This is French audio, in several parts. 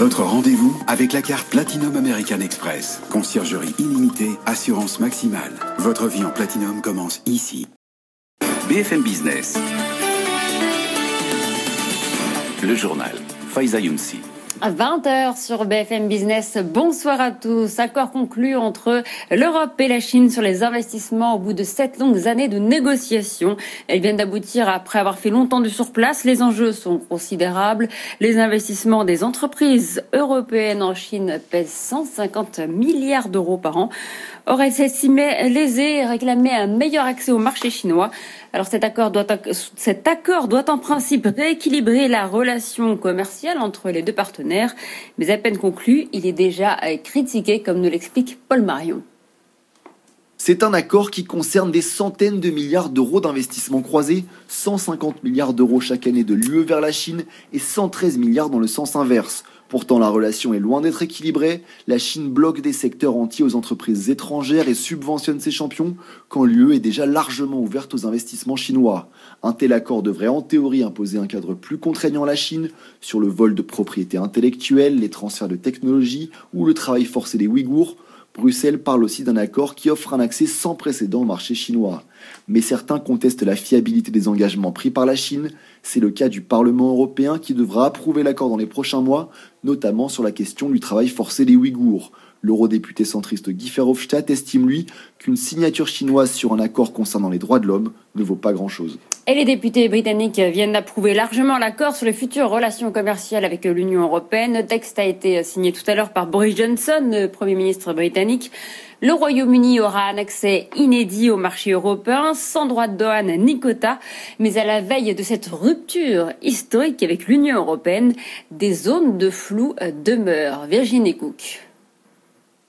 Votre rendez-vous avec la carte Platinum American Express. Conciergerie illimitée, assurance maximale. Votre vie en Platinum commence ici. BFM Business. Le journal. Faiza Younsi. À 20h sur BFM Business. Bonsoir à tous. Accord conclu entre l'Europe et la Chine sur les investissements au bout de sept longues années de négociations. Elles viennent d'aboutir après avoir fait longtemps du surplace. Les enjeux sont considérables. Les investissements des entreprises européennes en Chine pèsent 150 milliards d'euros par an aurait estimé lésé et réclamé un meilleur accès au marché chinois. Alors cet accord doit, cet accord doit en principe rééquilibrer la relation commerciale entre les deux partenaires, mais à peine conclu, il est déjà critiqué, comme nous l'explique Paul Marion. C'est un accord qui concerne des centaines de milliards d'euros d'investissements croisés, 150 milliards d'euros chaque année de l'UE vers la Chine et 113 milliards dans le sens inverse. Pourtant, la relation est loin d'être équilibrée. La Chine bloque des secteurs entiers aux entreprises étrangères et subventionne ses champions, quand l'UE est déjà largement ouverte aux investissements chinois. Un tel accord devrait en théorie imposer un cadre plus contraignant à la Chine sur le vol de propriété intellectuelle, les transferts de technologie ou le travail forcé des Ouïghours Bruxelles parle aussi d'un accord qui offre un accès sans précédent au marché chinois. Mais certains contestent la fiabilité des engagements pris par la Chine. C'est le cas du Parlement européen qui devra approuver l'accord dans les prochains mois, notamment sur la question du travail forcé des Ouïghours. L'eurodéputé centriste Guy Verhofstadt estime, lui, qu'une signature chinoise sur un accord concernant les droits de l'homme ne vaut pas grand-chose. Et les députés britanniques viennent d'approuver largement l'accord sur les futures relations commerciales avec l'Union européenne. Le texte a été signé tout à l'heure par Boris Johnson, Premier ministre britannique. Le Royaume-Uni aura un accès inédit au marché européen, sans droit de douane ni quota. Mais à la veille de cette rupture historique avec l'Union européenne, des zones de flou demeurent. Virginie Cook.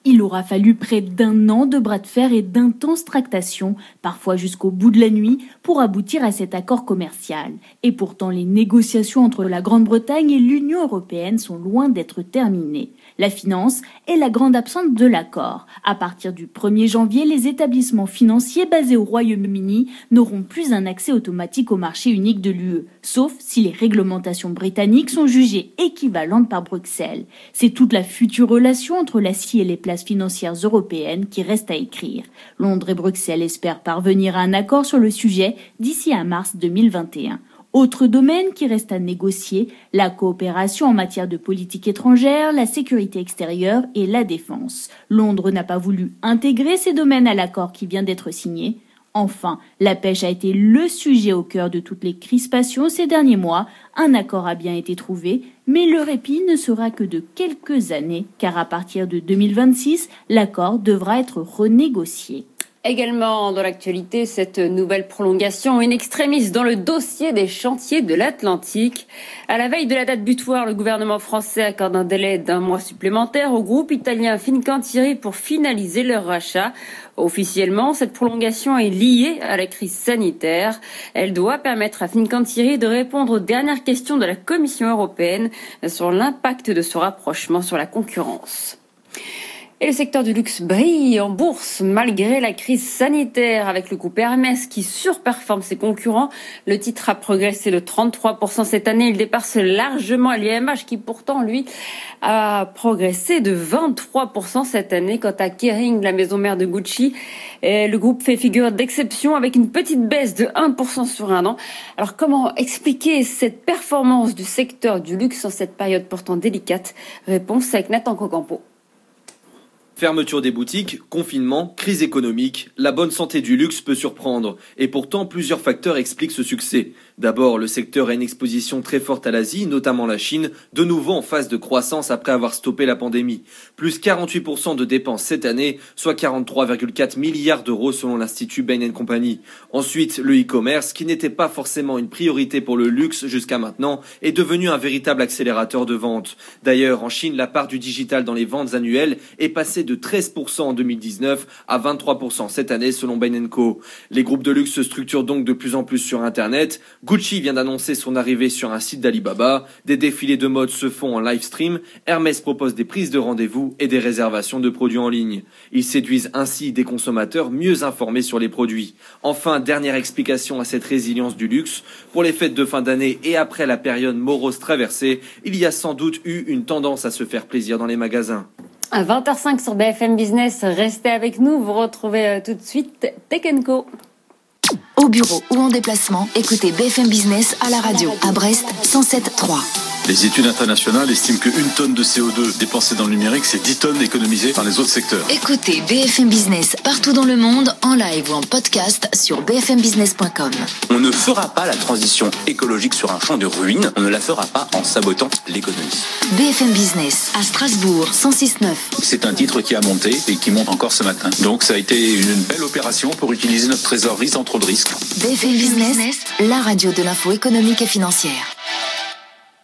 Il aura fallu près d'un an de bras de fer et d'intenses tractations, parfois jusqu'au bout de la nuit, pour aboutir à cet accord commercial. Et pourtant, les négociations entre la Grande-Bretagne et l'Union européenne sont loin d'être terminées. La finance est la grande absente de l'accord. À partir du 1er janvier, les établissements financiers basés au Royaume-Uni n'auront plus un accès automatique au marché unique de l'UE, sauf si les réglementations britanniques sont jugées équivalentes par Bruxelles. C'est toute la future relation entre l'acier et les places financières européennes qui reste à écrire. Londres et Bruxelles espèrent parvenir à un accord sur le sujet d'ici à mars 2021. Autre domaine qui reste à négocier, la coopération en matière de politique étrangère, la sécurité extérieure et la défense. Londres n'a pas voulu intégrer ces domaines à l'accord qui vient d'être signé. Enfin, la pêche a été le sujet au cœur de toutes les crispations ces derniers mois. Un accord a bien été trouvé, mais le répit ne sera que de quelques années, car à partir de 2026, l'accord devra être renégocié. Également dans l'actualité, cette nouvelle prolongation in extremis dans le dossier des chantiers de l'Atlantique. À la veille de la date butoir, le gouvernement français accorde un délai d'un mois supplémentaire au groupe italien Fincantieri pour finaliser leur rachat. Officiellement, cette prolongation est liée à la crise sanitaire. Elle doit permettre à Fincantieri de répondre aux dernières questions de la Commission européenne sur l'impact de ce rapprochement sur la concurrence. Et le secteur du luxe brille en bourse malgré la crise sanitaire avec le groupe Hermès qui surperforme ses concurrents. Le titre a progressé de 33% cette année. Il dépasse largement l'IMH qui pourtant, lui, a progressé de 23% cette année. Quant à Kering, la maison mère de Gucci, le groupe fait figure d'exception avec une petite baisse de 1% sur un an. Alors comment expliquer cette performance du secteur du luxe en cette période pourtant délicate? Réponse avec Nathan Cocampo. Fermeture des boutiques, confinement, crise économique, la bonne santé du luxe peut surprendre. Et pourtant, plusieurs facteurs expliquent ce succès. D'abord, le secteur a une exposition très forte à l'Asie, notamment la Chine, de nouveau en phase de croissance après avoir stoppé la pandémie. Plus 48% de dépenses cette année, soit 43,4 milliards d'euros selon l'Institut Bain Company. Ensuite, le e-commerce, qui n'était pas forcément une priorité pour le luxe jusqu'à maintenant, est devenu un véritable accélérateur de vente. D'ailleurs, en Chine, la part du digital dans les ventes annuelles est passée de 13% en 2019 à 23% cette année selon Bain Co. Les groupes de luxe se structurent donc de plus en plus sur Internet. Gucci vient d'annoncer son arrivée sur un site d'Alibaba, des défilés de mode se font en live stream, Hermès propose des prises de rendez-vous et des réservations de produits en ligne. Ils séduisent ainsi des consommateurs mieux informés sur les produits. Enfin, dernière explication à cette résilience du luxe, pour les fêtes de fin d'année et après la période morose traversée, il y a sans doute eu une tendance à se faire plaisir dans les magasins. À 20h05 sur BFM Business, restez avec nous, vous retrouvez euh, tout de suite Tech Co. Au bureau ou en déplacement, écoutez BFM Business à la radio à Brest 107.3. Les études internationales estiment qu'une tonne de CO2 dépensée dans le numérique, c'est 10 tonnes économisées par les autres secteurs. Écoutez BFM Business partout dans le monde, en live ou en podcast sur bfmbusiness.com. On ne fera pas la transition écologique sur un champ de ruines, on ne la fera pas en sabotant l'économie. BFM Business à Strasbourg 106.9. C'est un titre qui a monté et qui monte encore ce matin. Donc ça a été une belle opération pour utiliser notre trésorerie sans trop de risques. BFM Business, la radio de l'info économique et financière.